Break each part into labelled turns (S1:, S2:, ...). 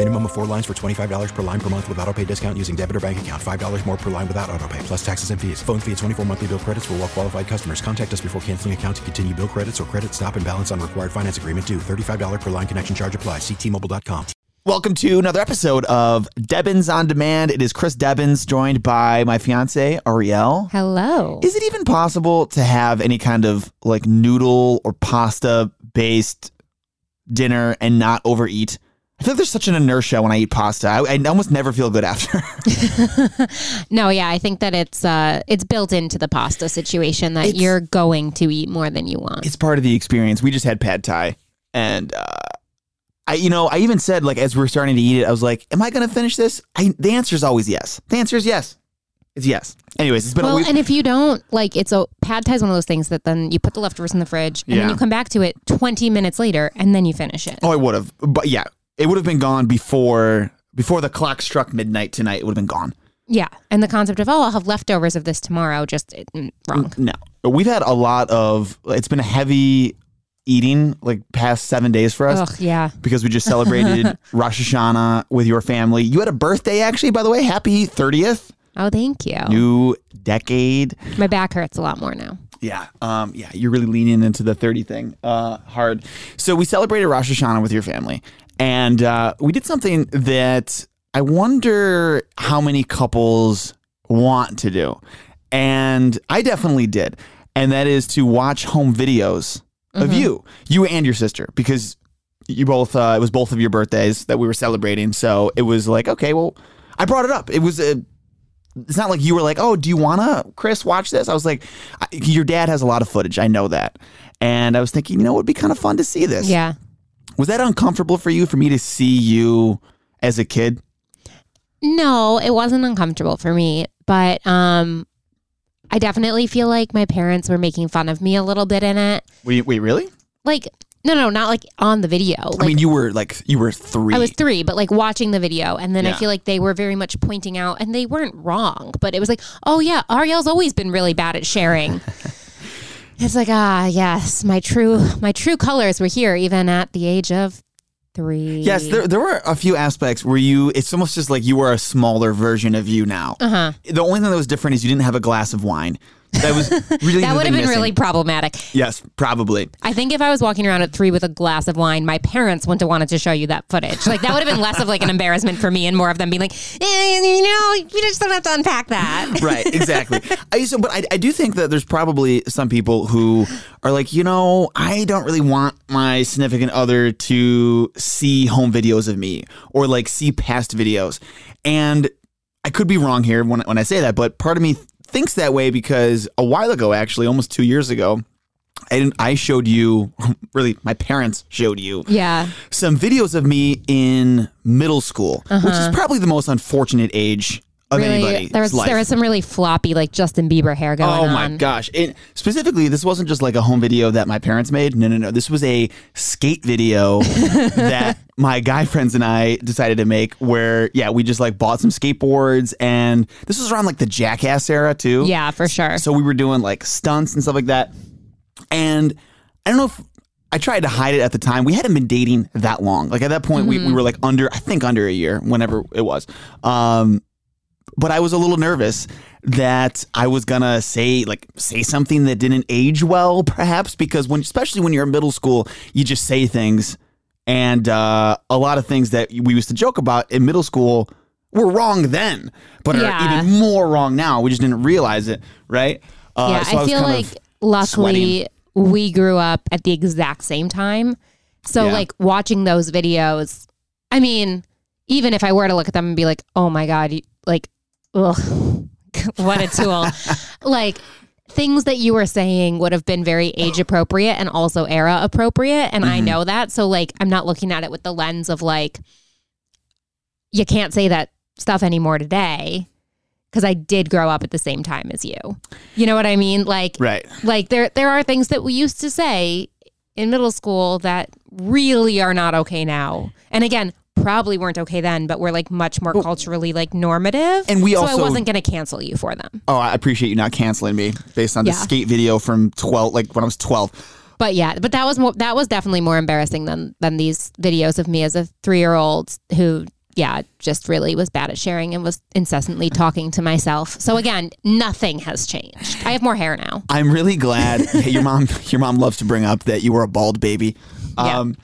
S1: Minimum of four lines for $25 per line per month with auto pay discount using debit or bank account. $5 more per line without auto pay, plus taxes and fees. Phone fee at 24 monthly bill credits for well qualified customers. Contact us before canceling account to continue bill credits or credit stop and balance on required finance agreement due. $35 per line connection charge applies. Ctmobile.com.
S2: Welcome to another episode of Debbins on Demand. It is Chris Debbins joined by my fiance Ariel.
S3: Hello.
S2: Is it even possible to have any kind of like noodle or pasta based dinner and not overeat? I feel like there's such an inertia when I eat pasta. I, I almost never feel good after.
S3: no, yeah, I think that it's uh it's built into the pasta situation that
S2: It's-
S3: you're going to eat more than you want.
S2: it's part of the experience. We just had pad thai, and uh, I, you know, I even said like as we are starting to eat it, I was like, "Am I going to finish this?" I, the answer is always yes. The answer is yes. It's yes. Anyways, it's been a
S3: well,
S2: week.
S3: and if you don't like, it's a pad thai is one of those things that then you put the leftovers in the fridge and
S2: Yeah.
S3: then you come back to it 20 minutes later and then you finish it.
S2: oh, I would have, but yeah, it would have been gone before before the clock struck midnight tonight. It would have been gone.
S3: Yeah, and the concept of oh, I'll have leftovers of this tomorrow just mm, wrong.
S2: No, we've had a lot of. It's been a heavy eating like past seven days for us.
S3: Ugh, yeah.
S2: because we just celebrated Rosh Hashanah with your family. You had a birthday, actually, by the way. Happy 30th.
S3: Oh, thank you.
S2: New decade.
S3: My back hurts a lot more now.
S2: Yeah. Um, yeah, you're really leaning into the 30 thing uh, hard. So we celebrated Rosh Hashanah with your family. And uh, we did something that I wonder how many couples want to do. And I definitely did. And that is to watch home videos of you, you and your sister, because you both, uh, it was both of your birthdays that we were celebrating. So it was like, okay, well, I brought it up. It was a, it's not like you were like, oh, do you want to, Chris, watch this? I was like, your dad has a lot of footage. I know that. And I was thinking, you know, it would be kind of fun to see this.
S3: Yeah.
S2: Was that uncomfortable for you for me to see you as a kid?
S3: No, it wasn't uncomfortable for me, but um I definitely feel like my parents were making fun of me a little bit in it.
S2: Wait, wait, really?
S3: Like no, no, not like on the video. Like
S2: I mean, you were like, you were three.
S3: I was 3, but like watching the video and then I feel like they were very much pointing out and they weren't wrong, but it was like, "Oh yeah, Ariel's always been really bad at sharing." it's like, "Ah, yes, my true my true colors were here even at the age of 3."
S2: Yes, there, there were a few aspects where you, it's almost just like you were a smaller version of you now.
S3: Uh-huh.
S2: The only thing that was different is you didn't have a glass of wine. That was really
S3: That would have been really problematic.
S2: Yes, probably.
S3: I think if I was walking around at three with a glass of wine, my parents wouldn't have wanted to show you that footage. Like that would have been less of like an embarrassment for me and more of them being like, eh, you know, you just don't have to unpack that.
S2: right, exactly. I, so, but I, I do think that there's probably some people who are like, you know, I don't really want my significant other to see home videos of me or like see past videos. And I could be wrong here when, when I say that, but part of me thinks that way because a while ago, actually, almost two years ago, I, I showed you, really, my parents showed you
S3: Yeah.
S2: some videos of me in middle school, which is probably the most unfortunate age
S3: Uh-huh. Really, there was
S2: life.
S3: there was some really floppy like Justin Bieber hair going on.
S2: Oh
S3: on.
S2: my gosh! It, specifically, this wasn't just like a home video that my parents made. No, no, no. This was a skate video that my guy friends and I decided to make. Where yeah, we just like bought some skateboards, and this was around like the Jackass era too.
S3: Yeah, for sure.
S2: So we were doing like stunts and stuff like that. And I don't know if I tried to hide it at the time. We hadn't been dating that long. Like at that point, we, we were like under, I think under a year, whenever it was. Um, but I was a little nervous that I was gonna say like say something that didn't age well, perhaps because when especially when you're in middle school, you just say things, and uh, a lot of things that we used to joke about in middle school were wrong then, but
S3: Yeah.
S2: are even more wrong now. We just didn't realize it, right? Uh,
S3: yeah,
S2: so
S3: I
S2: was
S3: feel like luckily
S2: sweating.
S3: we grew up at the exact same time. So
S2: Yeah.
S3: like watching those videos, I mean, even if I were to look at them and be like, "Oh my god," like, ugh, what a tool. like things that you were saying would have been very age appropriate and also era appropriate, and I mm-hmm. know that. So like, I'm not looking at it with the lens of like, you can't say that stuff anymore today because I did grow up at the same time as you. You know what I mean? Like,
S2: Right.
S3: like there there are things that we used to say in middle school that really are not okay now. And again, probably weren't okay then, but we're like much more culturally like normative.
S2: And we
S3: so
S2: also-
S3: I wasn't going to cancel you for them.
S2: Oh, I appreciate you not canceling me based on the
S3: Yeah.
S2: skate video from 12, like when I was 12.
S3: But yeah, but that was more that was definitely more embarrassing than than these videos of me as a 3-year-old who yeah, just really was bad at sharing and was incessantly talking to myself. So again, nothing has changed. I have more hair now.
S2: I'm really glad that your mom your mom loves to bring up that you were a bald baby.
S3: Yeah.
S2: Um,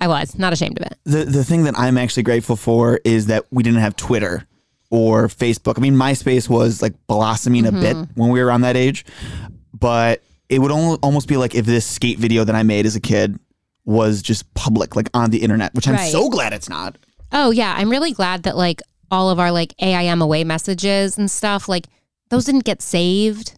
S3: I was not ashamed of it.
S2: the the thing that I'm actually grateful for is that we didn't have Twitter or Facebook. I mean, MySpace was like blossoming a bit
S3: Mm-hmm.
S2: when we were around that age, but it would almost be like if this skate video that I made as a kid was just public, like on the internet, which I'm
S3: Right.
S2: so glad it's not.
S3: Oh yeah, I'm really glad that like all of our like AIM away messages and stuff like those didn't get saved.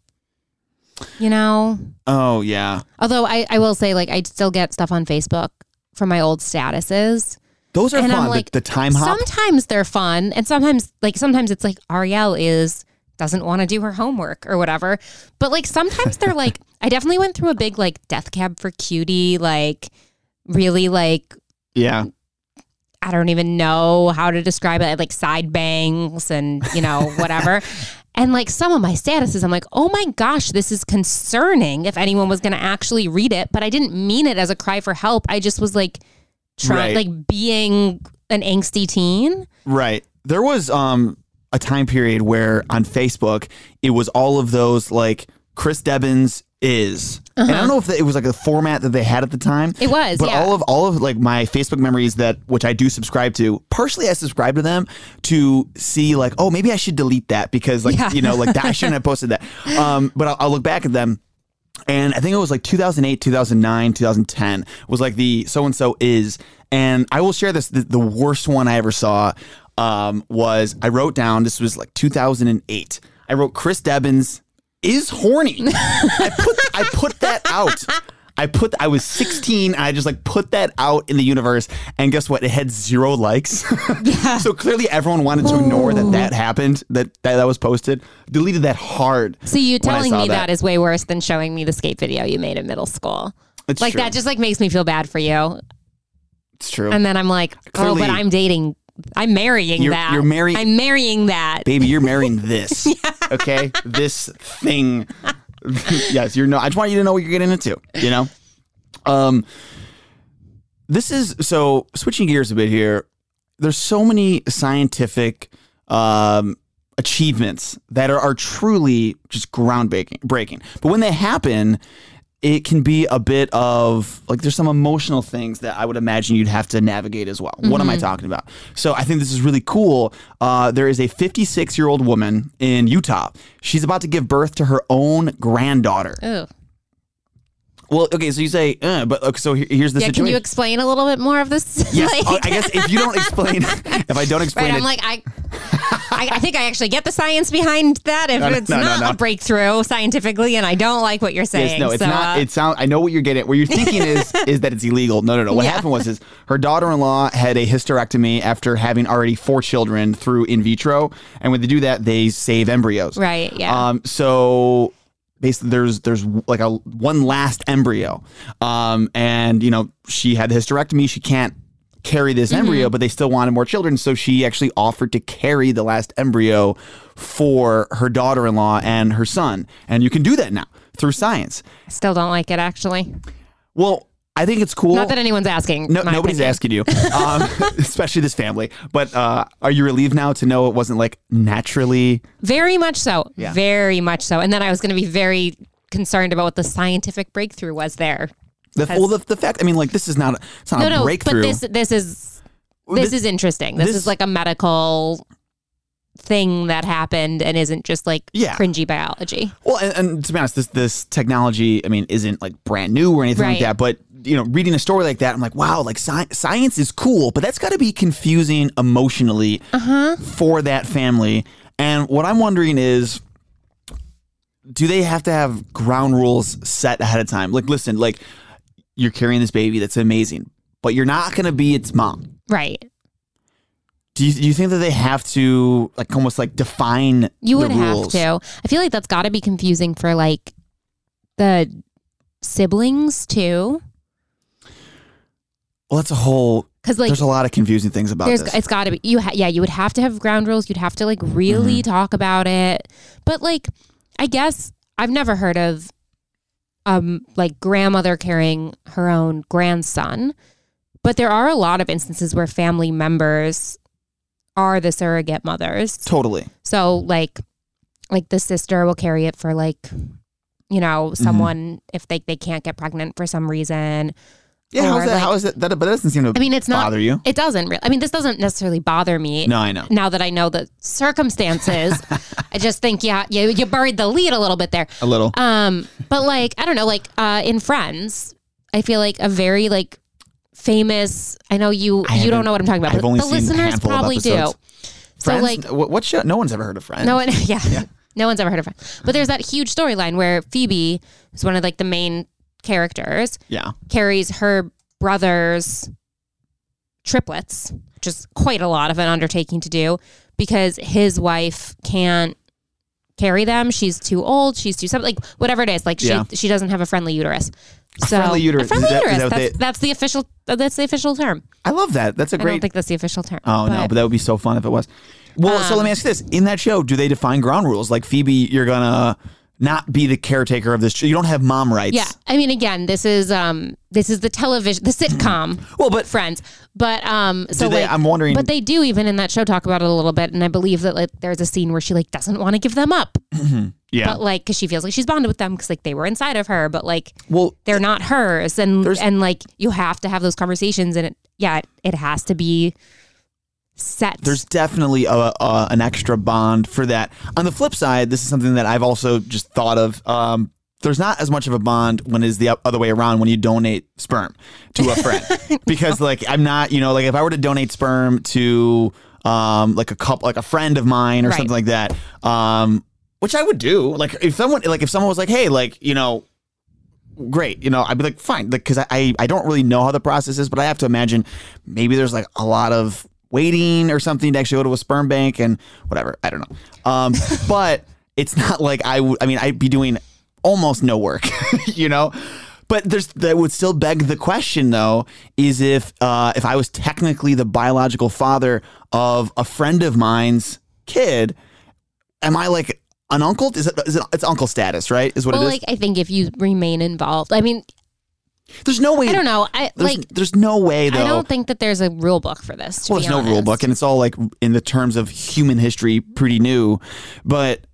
S3: You know,
S2: Oh yeah,
S3: although I I will say like I still get stuff on Facebook from my old statuses.
S2: those are
S3: And I'm
S2: fun. The-
S3: like,
S2: the, time hop.
S3: Sometimes they're fun, and sometimes like sometimes it's like Ariel is doesn't want to do her homework or whatever. But like sometimes they're like I definitely went through a big like death cab for cutie like really like
S2: yeah,
S3: I don't even know how to describe it, like side bangs and, you know, whatever. and like some of my statuses, I'm like, oh my gosh, this is concerning if anyone was going to actually read it. But I didn't mean it as a cry for help. I just was like, trying,
S2: Right.
S3: like being an angsty teen.
S2: Right. There was um a time period where on Facebook it was all of those like Chris Debbins is. And I don't know if it was like a format that they had at the time.
S3: Uh-huh. It was,
S2: but
S3: yeah.
S2: all of all of like my Facebook memories that which I do subscribe to. Partially, I subscribe to them to see like, oh, maybe I should delete that because like
S3: Yeah.
S2: you know like that, I shouldn't have posted that. Um, but I'll, I'll look back at them and I think it was like 2008, 2009, 2010 was like the so and so is. And I will share this. The, the worst one I ever saw um, was I wrote down. This was like 2008. I wrote Chris Debbins is horny. I put I put that out. I put I was 16 and I just like put that out in the universe and guess what? It had zero likes. so clearly everyone wanted to ignore that that oh. happened, that that, that was posted. Deleted that hard.
S3: So you telling me that is way worse than showing me the skate video you made in middle school.
S2: It's
S3: like
S2: true.
S3: that just like makes me feel bad for you.
S2: It's true.
S3: And then I'm like, oh, but I'm dating. I'm marrying
S2: You're-
S3: that.
S2: you're marry-
S3: I'm marrying that.
S2: baby, you're marrying this. Okay? This thing. yes, you're no I just want you to know what you're getting into, you know? Um this is so switching gears a bit here. There's so many scientific um achievements that are, are truly just groundbreaking breaking. But when they happen, it can be a bit of like there's some emotional things that I would imagine you'd have to navigate as well. What am I talking about? So I think this is really cool. Uh, there is a 56 year old woman in Utah. She's about to give birth to her own granddaughter.
S3: Ooh.
S2: Well, okay, so you say, uh, but okay, so here's the
S3: Yeah, can you explain a little bit more of this?
S2: yes,
S3: Like-
S2: uh, I guess if you don't explain, if I don't explain
S3: Right,
S2: it,
S3: I'm like I, I, I think I actually get the science behind that. If
S2: No,
S3: it's
S2: no, no,
S3: not
S2: no.
S3: a breakthrough scientifically, and I don't like what you're saying,
S2: Yes, no, it's
S3: so,
S2: not.
S3: uh,
S2: It sound. I know what you're getting. What you're thinking is is that it's illegal. No, no, no. What
S3: Yeah.
S2: happened was is her daughter-in-law had a hysterectomy after having already four children through in vitro, and when they do that, they save embryos.
S3: right. Yeah.
S2: Um. So basically, there's there's like a one last embryo, um, and you know she had the hysterectomy. She can't carry this embryo, but they still wanted more children, so she actually offered to carry the last embryo for her daughter-in-law and her son, and you can do that now through science.
S3: Still don't like it actually.
S2: Well, I think it's cool.
S3: Not that anyone's asking.
S2: no, nobody's
S3: opinion.
S2: asking you, um, especially this family. But uh, are you relieved now to know it wasn't like naturally?
S3: Very much so.
S2: Yeah.
S3: Very much so. And then I was going to be very concerned about what the scientific breakthrough was there.
S2: The, well, the, the fact. I mean, like this is not. A, it's not
S3: No,
S2: a
S3: no,
S2: breakthrough.
S3: but this this is this,
S2: This-
S3: is interesting. This,
S2: this-
S3: is like a medical thing that happened and isn't just like
S2: Yeah.
S3: cringy biology.
S2: Well, and, and to be honest, this this technology, I mean, isn't like brand new or anything like that. But you know, reading a story like that, I'm like, wow, like sci- science is cool, but that's got to be confusing emotionally
S3: Uh-huh.
S2: for that family. And what I'm wondering is, do they have to have ground rules set ahead of time? Like, listen, like you're carrying this baby, that's amazing, but you're not going to be its mom.
S3: Right.
S2: Do you, do you think that they have to like almost like define
S3: You would have to. I feel like that's got to be confusing for like the siblings too.
S2: Well, that's a whole
S3: because like,
S2: there's a lot of confusing things about
S3: There's,
S2: this.
S3: it's got to be you. Ha- yeah, you would have to have ground rules. You'd have to like really
S2: Mm-hmm.
S3: talk about it. But like, I guess I've never heard of um like grandmother carrying her own grandson. But there are a lot of instances where family members are the surrogate mothers.
S2: totally.
S3: So like like the sister will carry it for like you know
S2: Mm-hmm.
S3: someone if they they can't get pregnant for some reason.
S2: Yeah, how
S3: Or,
S2: is that?
S3: like-
S2: how is it? That, but that doesn't seem to
S3: I mean, it's not
S2: bother you.
S3: It doesn't really. I mean, this doesn't necessarily bother me.
S2: No, I know.
S3: Now that I know the circumstances, I just think yeah, you you buried the lead a little bit there.
S2: A little.
S3: Um, but like I don't know, like uh, in Friends, I feel like a very like famous. I know you
S2: I
S3: you don't know what I'm talking about,
S2: I've
S3: but
S2: only
S3: the
S2: seen
S3: listeners probably do.
S2: episodes.
S3: So like
S2: what, what show? No one's ever heard of Friends.
S3: no one, yeah. No one's ever heard of Friends. But there's that huge storyline where Phoebe is one of like the main characters,
S2: Yeah.
S3: carries her brother's triplets, which is quite a lot of an undertaking to do because his wife can't carry them. She's too old. She's too something like whatever it is. Like she
S2: Yeah.
S3: she doesn't have a friendly uterus. so
S2: friendly uterus.
S3: A friendly
S2: that-
S3: uterus.
S2: that
S3: that's,
S2: they-
S3: that's the official. That's the official term.
S2: I love that. That's a
S3: I don't
S2: great.
S3: think that's the official term.
S2: oh no, but that would be so fun if it was. Well, so let me
S3: Um,
S2: ask you this: In that show, do they define ground rules? Like Phoebe, you're gonna not be the caretaker of this. You don't have mom rights.
S3: Yeah, I mean, again, this is um, this is the television, the sitcom.
S2: Well, but
S3: Friends, but um, so
S2: they-
S3: like,
S2: I'm wondering-
S3: but they do even in that show talk about it a little bit, and I believe that like there's a scene where she like doesn't want to give them up,
S2: yeah.
S3: but like because she feels like she's bonded with them because like they were inside of her, but like
S2: well,
S3: they're not hers, and and like you have to have those conversations, and it, yeah, it, it has to be set.
S2: there's definitely a, a an extra bond for that. On the flip side, this is something that I've also just thought of. Um, there's not as much of a bond when it's the other way around when you donate sperm to a friend because like I'm not you know like if I were to donate sperm to um like a couple like a friend of mine or
S3: Right.
S2: something like that um which I would do like if someone like if someone was like hey like you know great. You know, I'd be like, fine, because I I don't really know how the process is, but I have to imagine maybe there's like a lot of waiting or something to actually go to a sperm bank and whatever. I don't know. Um, but it's not like I would. I mean, I'd be doing almost no work, you know. But there's that would still beg the question though, is if uh, if I was technically the biological father of a friend of mine's kid, am I like an uncle? Is it, is it it's uncle status, right? Is what
S3: well,
S2: it is.
S3: like I think if you remain involved, I mean,
S2: There's no way.
S3: I don't know, I
S2: There's,
S3: like.
S2: there's no way though.
S3: I don't think that there's a rule book for this.
S2: Well, there's no rule book, and it's all like in the terms of human history, pretty new. But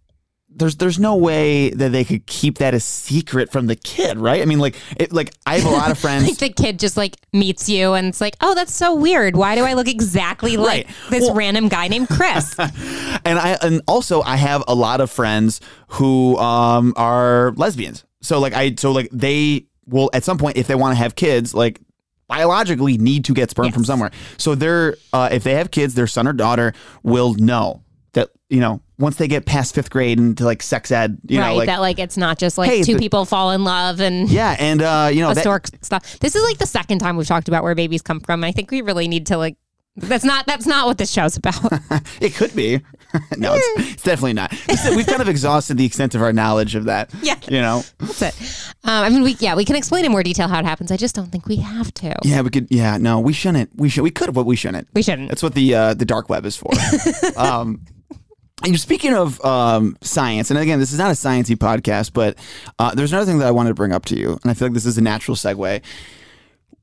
S2: there's there's no way that they could keep that a secret from the kid, right? I mean, like it, like I have a lot of friends.
S3: like the kid just like meets you and it's like, oh, that's so weird. Why do I look exactly like
S2: Right.
S3: this
S2: Well-
S3: random guy named Chris?
S2: and I and also I have a lot of friends who um are lesbians. So like I so like they will at some point if they want to have kids like biologically need to get sperm
S3: Yes.
S2: from somewhere. So they're uh, if they have kids, their son or daughter will know that you know once they get past fifth grade into like sex ed, you
S3: right.
S2: know like
S3: that like it's not just like
S2: Hey,
S3: two
S2: the-
S3: people fall in love and
S2: yeah, and uh, you know that,
S3: historic stuff. This is like the second time we've talked about where babies come from. I think we really need to like. That's not. That's not what this show's about.
S2: it could be. no, it's, it's definitely not. We've kind of exhausted the extent of our knowledge of that.
S3: Yeah.
S2: you know.
S3: That's it. Um, I mean, we yeah, we can explain in more detail how it happens. I just don't think we have to.
S2: Yeah, we could. Yeah, no, we shouldn't. We should. We could, but we shouldn't.
S3: We shouldn't.
S2: That's what the uh, the dark web is for. um, and you're speaking of um, science, and again, this is not a sciencey podcast, but uh, there's another thing that I wanted to bring up to you, and I feel like this is a natural segue.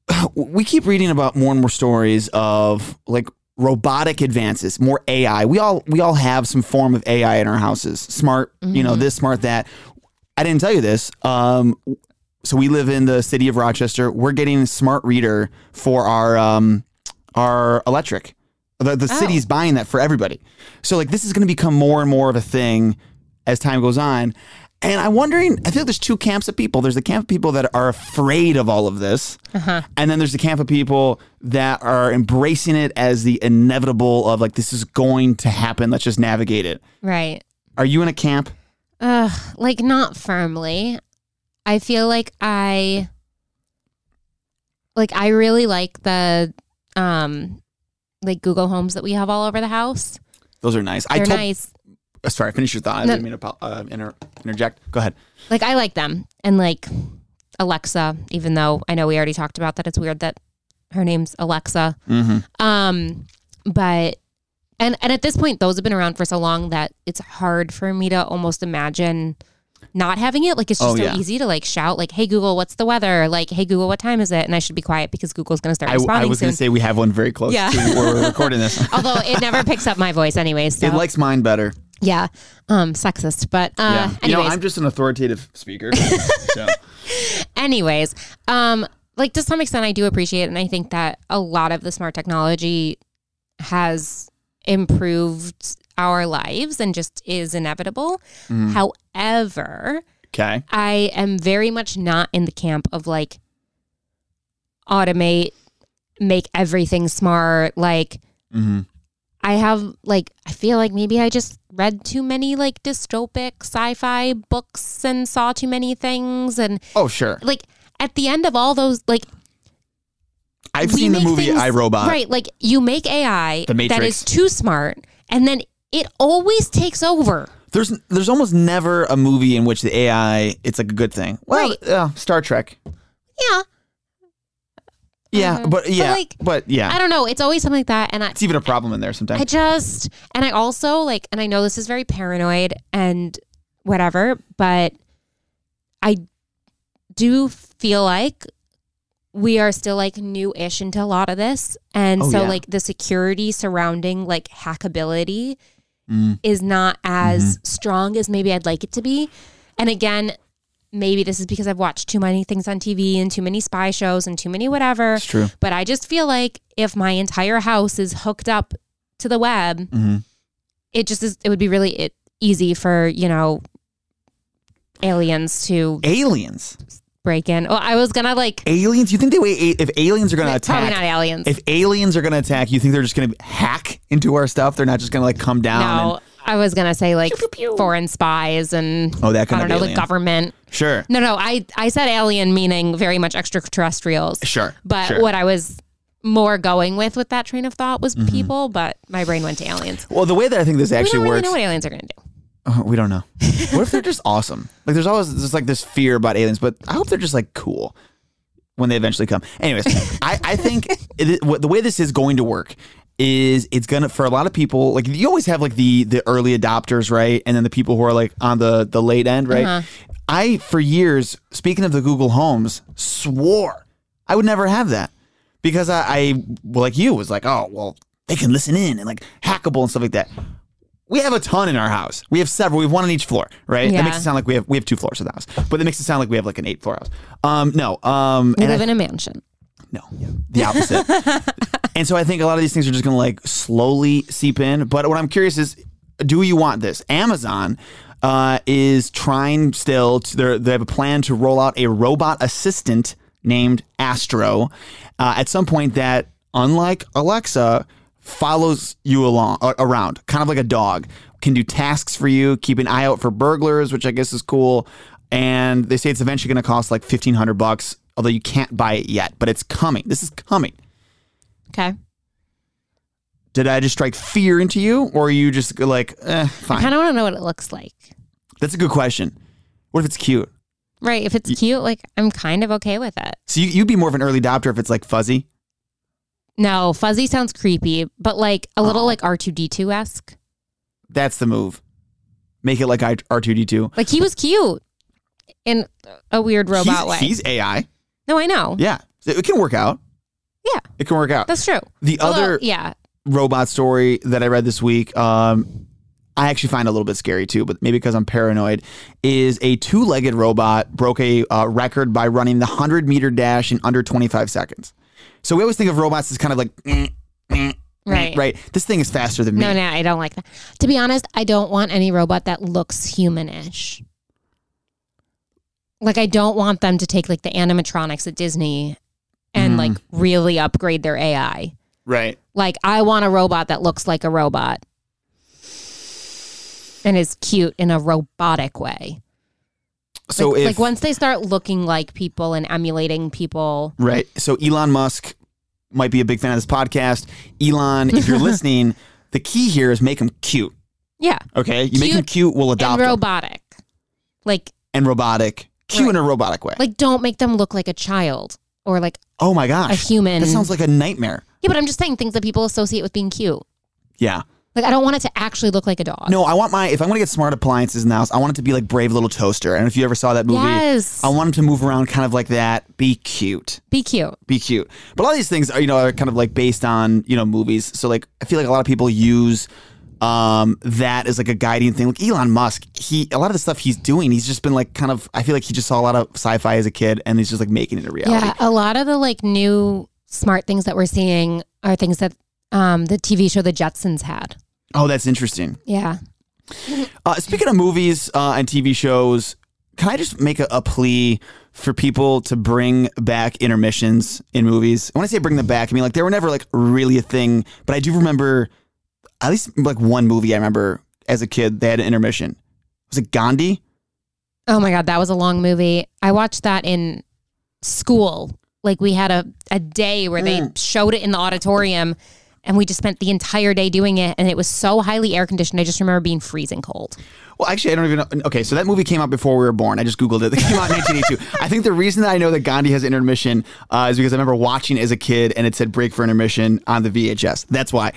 S2: We keep reading about more and more stories of like robotic advances, more AI. We all we all have some form of AI in our houses. Smart, you know, this, smart, that. I didn't tell you this. Um, so we live in the city of Rochester. We're getting a smart reader for our um, our electric. The, the
S3: Oh.
S2: city's buying that for everybody. So like this is going to become more and more of a thing as time goes on. And I'm wondering, I feel like there's two camps of people. There's the camp of people that are afraid of all of this. And then there's the camp of people that are embracing it as the inevitable of like, this is going to happen. Let's just navigate it.
S3: Right.
S2: Are you in a camp?
S3: Uh, like not firmly. I feel like I like I really like the um like Google Homes that we have all over the house.
S2: Those are nice. I
S3: They're
S2: told,
S3: nice.
S2: Uh, sorry, finish your thought. I didn't mean to uh, inter- interject. Go ahead.
S3: Like I like them. And like Alexa, even though I know we already talked about that it's weird that her name's Alexa.
S2: Mm-hmm.
S3: Um but and and at this point those have been around for so long that it's hard for me to almost imagine not having it like it's just
S2: Oh,
S3: so
S2: yeah.
S3: easy to like shout like hey google what's the weather like hey google what time is it and i should be quiet because google's going to start
S2: I,
S3: responding
S2: I was going to say we have one very close
S3: Yeah.
S2: to where we're recording this.
S3: although it never picks up my voice anyways so
S2: It likes mine better.
S3: Yeah um sexist but uh
S2: yeah.
S3: anyways
S2: You know, I'm just an authoritative speaker. so.
S3: anyways um like to some extent i do appreciate it and i think that a lot of the smart technology has improved our lives and just is inevitable
S2: Mm-hmm.
S3: however
S2: Okay.
S3: i am very much not in the camp of like automate make everything smart like
S2: Mm-hmm.
S3: I have like I feel like maybe I just read too many like dystopic sci-fi books and saw too many things and
S2: Oh, sure.
S3: like at the end of all those like
S2: I've seen the movie
S3: things-
S2: iRobot.
S3: right like you make AI
S2: The Matrix.
S3: is too smart and then it always takes over
S2: There's there's almost never a movie in which the AI it's like a good thing. Well,
S3: Right.
S2: uh, Star Trek.
S3: Yeah Mhm.
S2: but yeah,
S3: like,
S2: but yeah,
S3: I don't know it's always something like that and I
S2: it's even a problem in there sometimes.
S3: I just, and I also like, and I know this is very paranoid and whatever, but I do feel like we are still like new ish into a lot of this. And
S2: Oh,
S3: so,
S2: yeah.
S3: like, the security surrounding like hackability
S2: Mm.
S3: is not as
S2: Mm-hmm.
S3: strong as maybe I'd like it to be. And again, maybe this is because I've watched too many things on TV and too many spy shows and too many whatever.
S2: It's true.
S3: But I just feel like if my entire house is hooked up to the web,
S2: Mhm.
S3: it just is. It would be really it, easy for you know aliens to
S2: Aliens,
S3: break in. Well, I was gonna like
S2: aliens. You think they wait? If aliens are going to attack, probably
S3: not aliens.
S2: if aliens are going to attack, you think they're just going to hack into our stuff? They're not just going to like come down.
S3: no,
S2: and-
S3: I was gonna say like foreign spies and
S2: Oh, that kind
S3: I don't know
S2: alien.
S3: the government.
S2: sure,
S3: No, no, I I said alien meaning very much extraterrestrials.
S2: sure.
S3: But
S2: sure.
S3: what I was more going with with that train of thought was
S2: Mm-hmm.
S3: people, but my brain went to aliens.
S2: Well, the way that I think this
S3: we
S2: actually
S3: don't really
S2: works,
S3: know what aliens are gonna do.
S2: Oh, we don't know. what if they're just awesome? Like, there's always just like this fear about aliens, but I hope they're just like cool when they eventually come. Anyways, I, I think it, the way this is going to work is it's gonna for a lot of people like you always have like the the early adopters right and then the people who are like on the the late end right
S3: Uh-huh.
S2: i for years speaking of the google homes swore i would never have that because i, I well, like you was like oh well they can listen in and like hackable and stuff like that we have a ton in our house. We have several. We have one on each floor, right?
S3: Yeah.
S2: That makes it sound like we have we have two floors of the house, but that makes it sound like we have like an eight floor house. Um, no, um,
S3: We
S2: and
S3: live
S2: I-
S3: in a mansion.
S2: no, the opposite. and so I think a lot of these things are just going to like slowly seep in. But what I'm curious is, do you want this? Amazon uh, is trying still. To, they're- have a plan to roll out a robot assistant named Astro uh, at some point that, unlike Alexa, follows you along around, kind of like a dog. Can do tasks for you, keep an eye out for burglars, which I guess is cool. And they say it's eventually going to cost like fifteen hundred bucks, although you can't buy it yet. But it's coming. This is coming.
S3: Okay.
S2: Did I just strike fear into you, or are you just like, eh, fine?
S3: I kind of want to know what it looks like.
S2: That's a good question. What if it's cute?
S3: Right. If it's cute, like I'm kind of okay with it.
S2: So you, you'd be more of an early adopter if it's like fuzzy.
S3: No, fuzzy sounds creepy, but like a little
S2: Oh.
S3: like R2D2 esque.
S2: That's the move. Make it like R two D two.
S3: Like he was cute in a weird robot way.
S2: He's AI.
S3: no, I know.
S2: Yeah, it can work out.
S3: Yeah.
S2: It can work out.
S3: That's true.
S2: the
S3: Although,
S2: other
S3: yeah.
S2: robot story that I read this week, um, I actually find a little bit scary too, but maybe because I'm paranoid, is a two legged robot broke a uh, record by running the 100 meter dash in under 25 seconds. So we always think of robots as kind of like,
S3: Right.
S2: Right. This thing is faster than me.
S3: No, no, I don't like that. To be honest, I don't want any robot that looks humanish. Like I don't want them to take like the animatronics at Disney and
S2: Mm.
S3: like really upgrade their AI.
S2: Right.
S3: Like I want a robot that looks like a robot and is cute in a robotic way.
S2: So
S3: like,
S2: if
S3: like once they start looking like people and emulating people,
S2: right, so Elon Musk might be a big fan of this podcast. Elon, if you're listening, the key here is make them cute.
S3: yeah,
S2: Okay, you make them
S3: Cute
S2: cute, we'll adopt
S3: and robotic. Like
S2: and robotic, cute
S3: Right.
S2: in a robotic way.
S3: like don't make them look like a child or like
S2: oh my gosh,
S3: a human.
S2: That sounds like a nightmare.
S3: Yeah, but I'm just saying things that people associate with being cute.
S2: Yeah.
S3: Like I don't want it to actually look like a dog.
S2: No, I want my if I'm gonna get smart appliances in the house, I want it to be like Brave Little Toaster. And if you ever saw that movie,
S3: Yes.
S2: I want him to move around kind of like that. Be cute.
S3: Be cute.
S2: Be cute. But a lot of these things are, you know, are kind of like based on, you know, movies. So like I feel like a lot of people use um that as like a guiding thing. Like Elon Musk, he a lot of the stuff he's doing, he's just been like kind of I feel like he just saw a lot of sci-fi as a kid and he's just like making it a reality.
S3: Yeah, a lot of the like new smart things that we're seeing are things that um the TV show The Jetsons had.
S2: Oh, that's interesting.
S3: Yeah.
S2: Uh, speaking of movies uh, and TV shows, can I just make a, a plea for people to bring back intermissions in movies? When I say bring them back, I mean like they were never like really a thing, but I do remember at least like one movie I remember as a kid they had an intermission. Was it Gandhi?
S3: Oh my god, that was a long movie. I watched that in school. Like we had a, a day where they showed it in the auditorium and we just spent the entire day doing it and it was so highly air conditioned. I just remember being freezing cold.
S2: Well, actually, I don't even know. Okay, so that movie came out before we were born. I just Googled it. It came out in 1982. I think the reason that I know that Gandhi has intermission uh, is because I remember watching it as a kid and it said break for intermission on the VHS. That's why.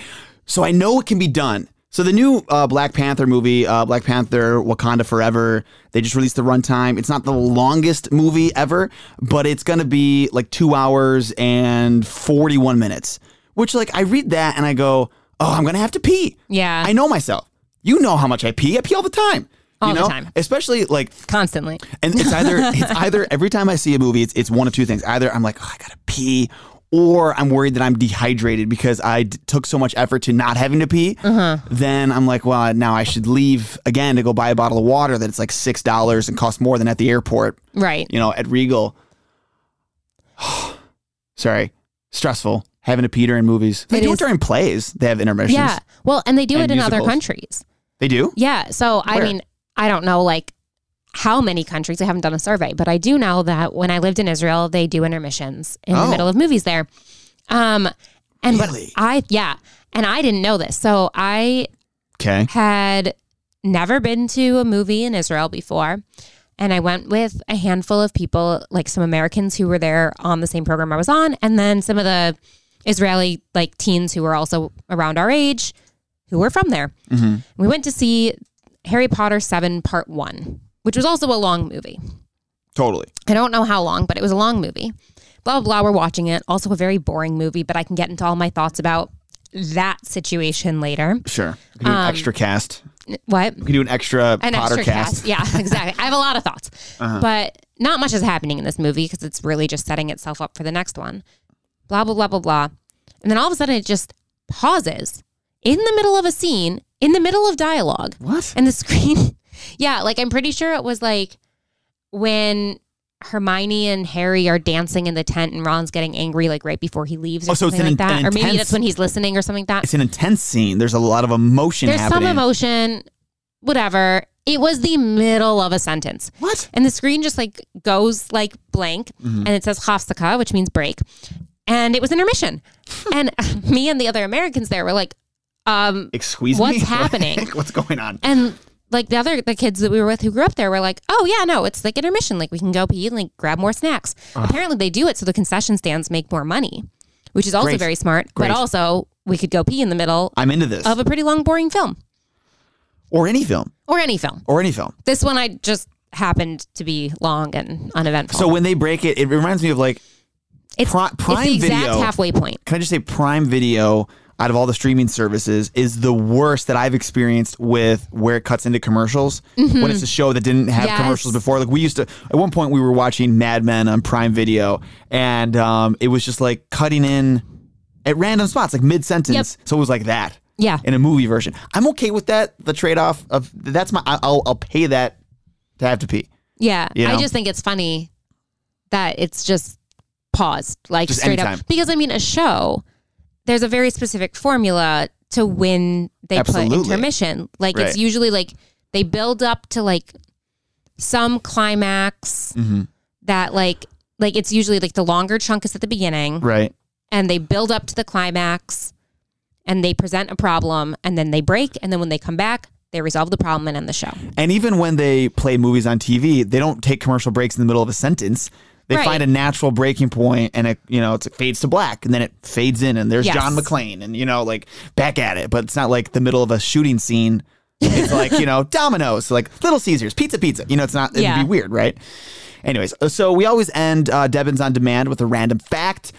S2: So I know it can be done. So the new uh, Black Panther movie, uh, Black Panther Wakanda Forever, they just released the runtime. It's not the longest movie ever, but it's going to be like two hours and 41 minutes, which, like, I read that and I go, oh, I'm going to have to pee.
S3: Yeah.
S2: I know myself. You know how much I pee. I pee all the time.
S3: All
S2: you
S3: the
S2: know?
S3: time.
S2: Especially like
S3: Constantly.
S2: and it's either it's either every time I see a movie, it's it's one of two things. Either I'm like, oh, I gotta pee, or I'm worried that I'm dehydrated because I d- took so much effort to not having to pee.
S3: Uh-huh.
S2: Then I'm like, well, now I should leave again to go buy a bottle of water that it's like six dollars and costs more than at the airport.
S3: Right.
S2: You know, at Regal. Sorry, stressful having to pee during movies. They
S3: It
S2: do it during plays. They have intermissions.
S3: Yeah. Well, and they do
S2: And
S3: it in other countries.
S2: they do.
S3: Yeah. So, I mean, I don't know like how many countries. I haven't done a survey, but I do know that when I lived in Israel, they do intermissions in
S2: Oh.
S3: the middle of movies there. Um, and
S2: Really?
S3: I, yeah. And I didn't know this. So I
S2: Okay.
S3: had never been to a movie in Israel before. And I went with a handful of people, like some Americans who were there on the same program I was on, and then some of the Israeli like teens who were also around our age who were from there. We went to see Harry Potter 7 Part 1, which was also a long movie.
S2: Totally.
S3: I don't know how long, but it was a long movie. Blah, blah, blah. We're watching it. Also, a very boring movie, but I can get into all my thoughts about that situation later.
S2: Sure. We can do an um, extra cast.
S3: What?
S2: We can do an extra
S3: an
S2: Potter
S3: extra cast. Yeah, exactly. I have a lot of thoughts, uh-huh. but not much is happening in this movie because it's really just setting itself up for the next one. Blah blah blah blah blah, and then all of a sudden it just pauses in the middle of a scene, in the middle of dialogue,
S2: What?
S3: and the screen. Yeah, like I'm pretty sure it was like when. Hermione and Harry are dancing in the tent, and Ron's getting angry like right before he leaves, or
S2: Oh, so it's
S3: something
S2: an-
S3: like that.
S2: an
S3: or maybe that's when he's listening, or something like that.
S2: It's an intense scene. There's a lot of emotion
S3: There's
S2: happening.
S3: some emotion, whatever. It was the middle of a sentence.
S2: What?
S3: And the screen just like goes like blank
S2: Mm-hmm.
S3: and it says Hafsaka, which means break. And it was intermission. and me and the other Americans there were like, um,
S2: Excuse
S3: What's
S2: me?
S3: happening?
S2: What's going on?
S3: and like the other the kids that we were with who grew up there were like, oh yeah, no, it's like intermission. Like we can go pee and like grab more snacks. Ah. Apparently they do it so the concession stands make more money, which is also
S2: Great.
S3: very smart.
S2: Great.
S3: But also we could go pee in the middle
S2: I'm into this.
S3: of a pretty long, boring film
S2: or any film.
S3: or any film.
S2: Or any film.
S3: This one I just happened to be long and uneventful.
S2: So when they break it, it reminds me of like,
S3: it's,
S2: Pri-
S3: it's
S2: Prime
S3: the exact
S2: Video-
S3: halfway point.
S2: can I just say Prime Video out of all the streaming services is the worst that I've experienced with where it cuts into commercials when it's a show that didn't have
S3: Yes.
S2: commercials before. Like we used to, at one point we were watching Mad Men on Prime Video and um, it was just like cutting in at random spots, like mid sentence.
S3: Yep.
S2: So it was like that.
S3: Yeah.
S2: In a movie version, I'm okay with that. The trade off of that's my I'll I'll pay that to have to pee.
S3: Yeah,
S2: You
S3: I just think it's funny that it's just paused, like
S2: Just
S3: straight
S2: anytime.
S3: up. Because I mean, a show, there's a very specific formula to when they
S2: Absolutely.
S3: put intermission. Like it's usually like they build up to like some climax
S2: Mm-hmm.
S3: that like like it's usually like the longer chunk is at the beginning,
S2: Right.
S3: and they build up to the climax, and they present a problem, and then they break, and then when they come back. They resolve the problem and end the show.
S2: And even when they play movies on TV, they don't take commercial breaks in the middle of a sentence. They
S3: Right.
S2: find a natural breaking point, and it you know it's, it fades to black, and then it fades in, and there's
S3: Yes.
S2: John McClane, and you know like back at it. But it's not like the middle of a shooting scene. It's like you know Domino's, like Little Caesars, Pizza Pizza. You know it's not. It'd
S3: Yeah.
S2: be weird, right? Anyways, so we always end uh, Debbins on Demand with a random fact.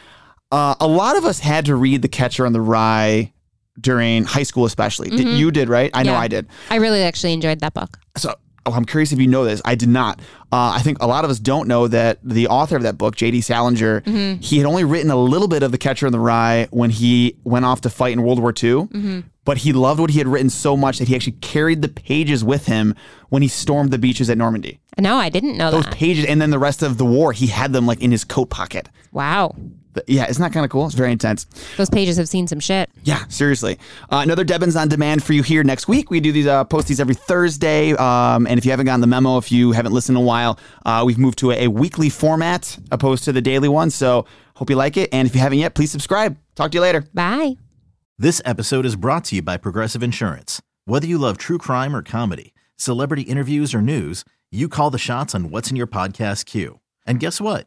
S2: Uh, a lot of us had to read The Catcher in the Rye during high school, especially. Did- You did, right? I know
S3: Mm-hmm.
S2: I did
S3: I really actually enjoyed that book.
S2: so oh, I'm curious if you know this. I did not. Uh, I think a lot of us don't know that the author of that book, J.D. Salinger, he had only written a little bit of The Catcher in the Rye when he went off to fight in World War II. But he loved what he had written so much that he actually carried the pages with him when he stormed the beaches at Normandy.
S3: No, I didn't know
S2: Those
S3: that.
S2: pages, and then the rest of the war, he had them like in his coat pocket.
S3: wow.
S2: But yeah, isn't that kind of cool? It's very intense.
S3: Those pages have seen some shit.
S2: Yeah, seriously. Uh, another Debbins on demand for you here next week. We do these uh, post these every Thursday. Um, and if you haven't gotten the memo, if you haven't listened in a while, uh, we've moved to a, a weekly format opposed to the daily one. So hope you like it. And if you haven't yet, please subscribe. Talk to you later.
S3: Bye.
S4: This episode is brought to you by Progressive Insurance. Whether you love true crime or comedy, celebrity interviews or news, you call the shots on what's in your podcast queue. And guess what?